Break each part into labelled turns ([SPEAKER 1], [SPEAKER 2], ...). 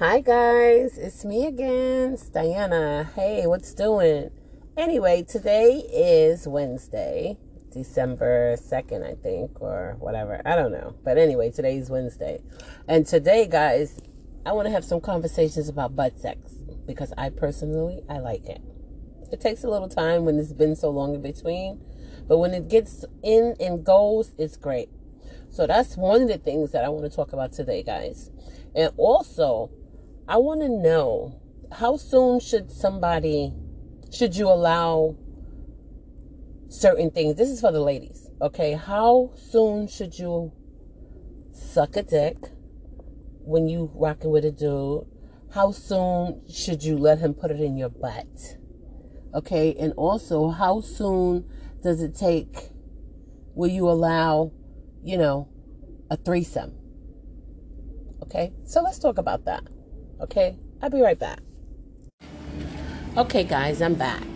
[SPEAKER 1] Hi guys, it's me again, it's Diana. Hey, what's doing? Anyway, today is Wednesday, December 2nd, I think, or whatever. I don't know. But anyway, today's Wednesday. And today, guys, I want to have some conversations about butt sex because I personally I like it. It takes a little time when it's been so long in between, but when it gets in and goes, it's great. So that's one of the things that I want to talk about today, guys. And also, I want to know how soon should somebody, should you allow certain things? This is for the ladies, okay? How soon should you suck a dick when you rocking with a dude? How soon should you let him put it in your butt? Okay, and also how soon does it take? Will you allow, you know, a threesome? Okay, so let's talk about that. Okay, I'll be right back. Okay, guys, I'm back.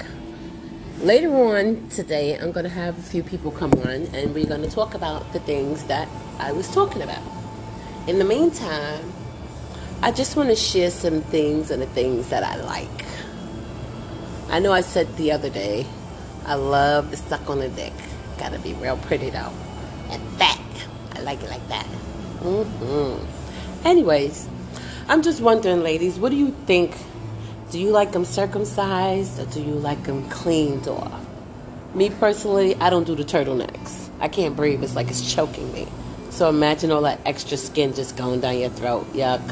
[SPEAKER 1] Later on today, I'm going to have a few people come on and we're going to talk about the things that I was talking about. In the meantime, I just want to share some things and the things that I like. I know I said the other day, I love the suck on the dick. Gotta be real pretty though. And fat. I like it like that. Mm-hmm. Anyways, I'm just wondering, ladies, what do you think? Do you like them circumcised or do you like them cleaned off? Me personally, I don't do the turtlenecks. I can't breathe. It's like it's choking me. So imagine all that extra skin just going down your throat. Yuck.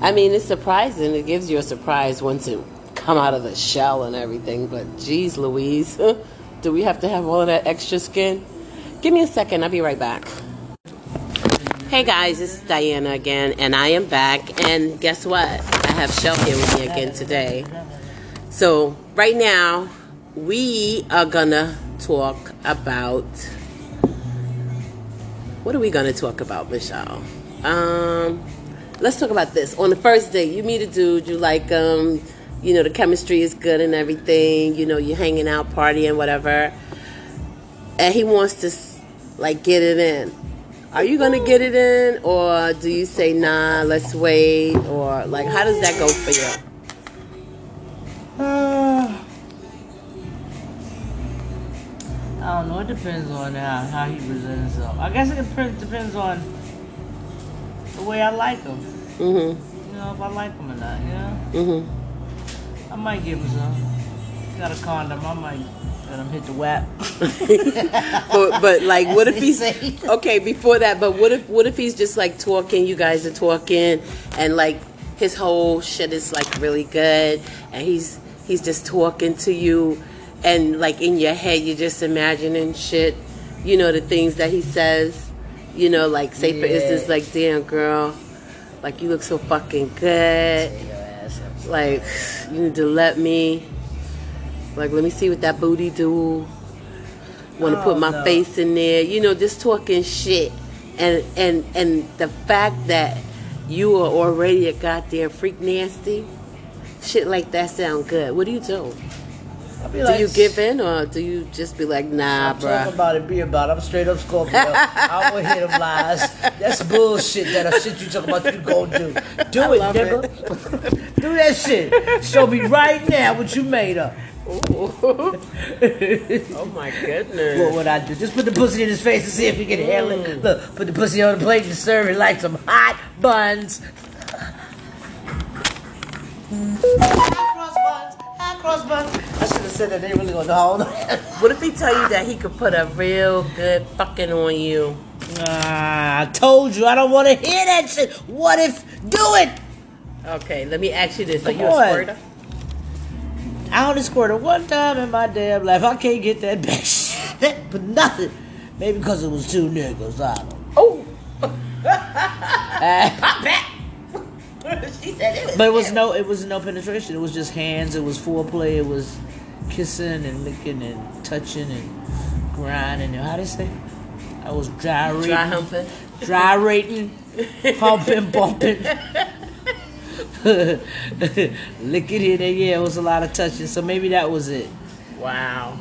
[SPEAKER 1] I mean, it's surprising. It gives you a surprise once it come out of the shell and everything. But geez, Louise, do we have to have all of that extra skin? Give me a second. I'll be right back. Hey guys, is Diana again, and I am back. And guess what? I have Shell here with me again today. So, right now, we are gonna talk about. What are we gonna talk about, Michelle? Um, let's talk about this. On the first day, you meet a dude, you like him, you know, the chemistry is good and everything, you know, you're hanging out, partying, whatever, and he wants to, like, get it in are you gonna get it in, or do you say nah, let's wait, or like how does that go for
[SPEAKER 2] you? Uh, I don't know. It depends on how, how he presents himself. I guess it depends, on the way I like him. Mm-hmm. You know, if I like him or not. You know. Mm-hmm. I might give him some. Got a condom. I might let him hit the whap.
[SPEAKER 1] but, but like, what if he's okay before that? But what if what if he's just like talking? You guys are talking, and like his whole shit is like really good, and he's he's just talking to you, and like in your head you're just imagining shit. You know the things that he says. You know, like say yeah. for instance, like damn girl, like you look so fucking good. Like you need to let me like, let me see what that booty do. Want to oh, put my no. face in there, you know, just talking shit, and and and the fact that you are already a goddamn freak nasty, shit like that sound good. What do you do? do like, you give in or do you just be like, nah, bro?
[SPEAKER 2] Talk about it, be about it. I'm straight up Scorpio. I will hit them lies. That's bullshit. That shit you talk about you gonna do. Do I it, nigga. It. do that shit. Show me right now what you made up.
[SPEAKER 1] oh my goodness.
[SPEAKER 2] What would I do? Just put the pussy in his face and see if he can handle it. Look, put the pussy on the plate and serve it like some hot buns. cross buns, cross buns. I should have said that they really gonna hold
[SPEAKER 1] What if he tell you that he could put a real good fucking on you?
[SPEAKER 2] Ah, I told you I don't want to hear that shit. What if? Do it.
[SPEAKER 1] Okay, let me ask you this: Are you a squirter?
[SPEAKER 2] I only squirted one time in my damn life. I can't get that back but nothing. Maybe because it was two niggas. I don't know.
[SPEAKER 1] Oh. Pop back. she said it was.
[SPEAKER 2] But it was no. It was no penetration. It was just hands. It was foreplay. It was kissing and licking and touching and grinding. And how they say? I was gyrating.
[SPEAKER 1] Dry humping.
[SPEAKER 2] Gyrating. humping, bumping. Lick it. Yeah, it was a lot of touching. So maybe that was it.
[SPEAKER 1] Wow.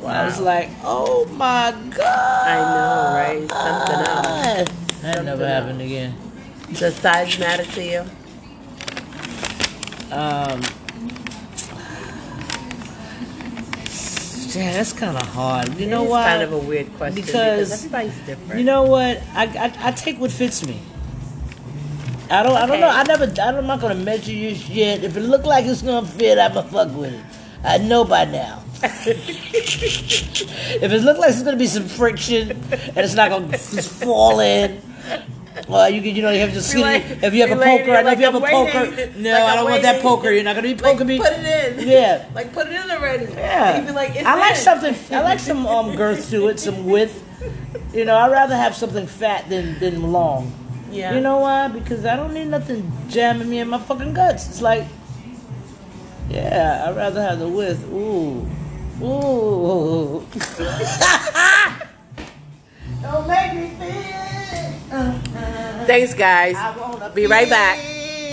[SPEAKER 2] Wow. I was like, oh my god.
[SPEAKER 1] I know, right? Something else.
[SPEAKER 2] That Something never else. happened again.
[SPEAKER 1] Does size matter to you?
[SPEAKER 2] Um, yeah, that's kind of hard. You know why?
[SPEAKER 1] kind of a weird question
[SPEAKER 2] Because-
[SPEAKER 1] because, everybody's different.
[SPEAKER 2] You know what? I, I, I take what fits me. I don't I don't know. I never. I don't, I'm not gonna measure your shit. If it look like it's gonna fit, I'ma fuck with it. I know by now. if it look like it's gonna be some friction and it's not gonna just fall in. Well, you can, you know, you have to see.
[SPEAKER 1] like-
[SPEAKER 2] if you have a poker, I know
[SPEAKER 1] there
[SPEAKER 2] if you have a
[SPEAKER 1] like I'm
[SPEAKER 2] poker. No,
[SPEAKER 1] Like
[SPEAKER 2] I don't want that poker. You're not gonna be poking me.
[SPEAKER 1] put it in.
[SPEAKER 2] Yeah.
[SPEAKER 1] Like put it in already.
[SPEAKER 2] Yeah,
[SPEAKER 1] be like, it's
[SPEAKER 2] I like
[SPEAKER 1] in.
[SPEAKER 2] something. I like some um girth to it, some width. You know, I'd rather have something fat than than long.
[SPEAKER 1] Yeah.
[SPEAKER 2] You know why? Because I don't need nothing jamming me in my fucking guts. It's like, yeah, I'd rather have the width. Ooh, ooh. don't make me feel.
[SPEAKER 1] Thanks, guys.
[SPEAKER 2] I wanna
[SPEAKER 1] Be right back.
[SPEAKER 2] feel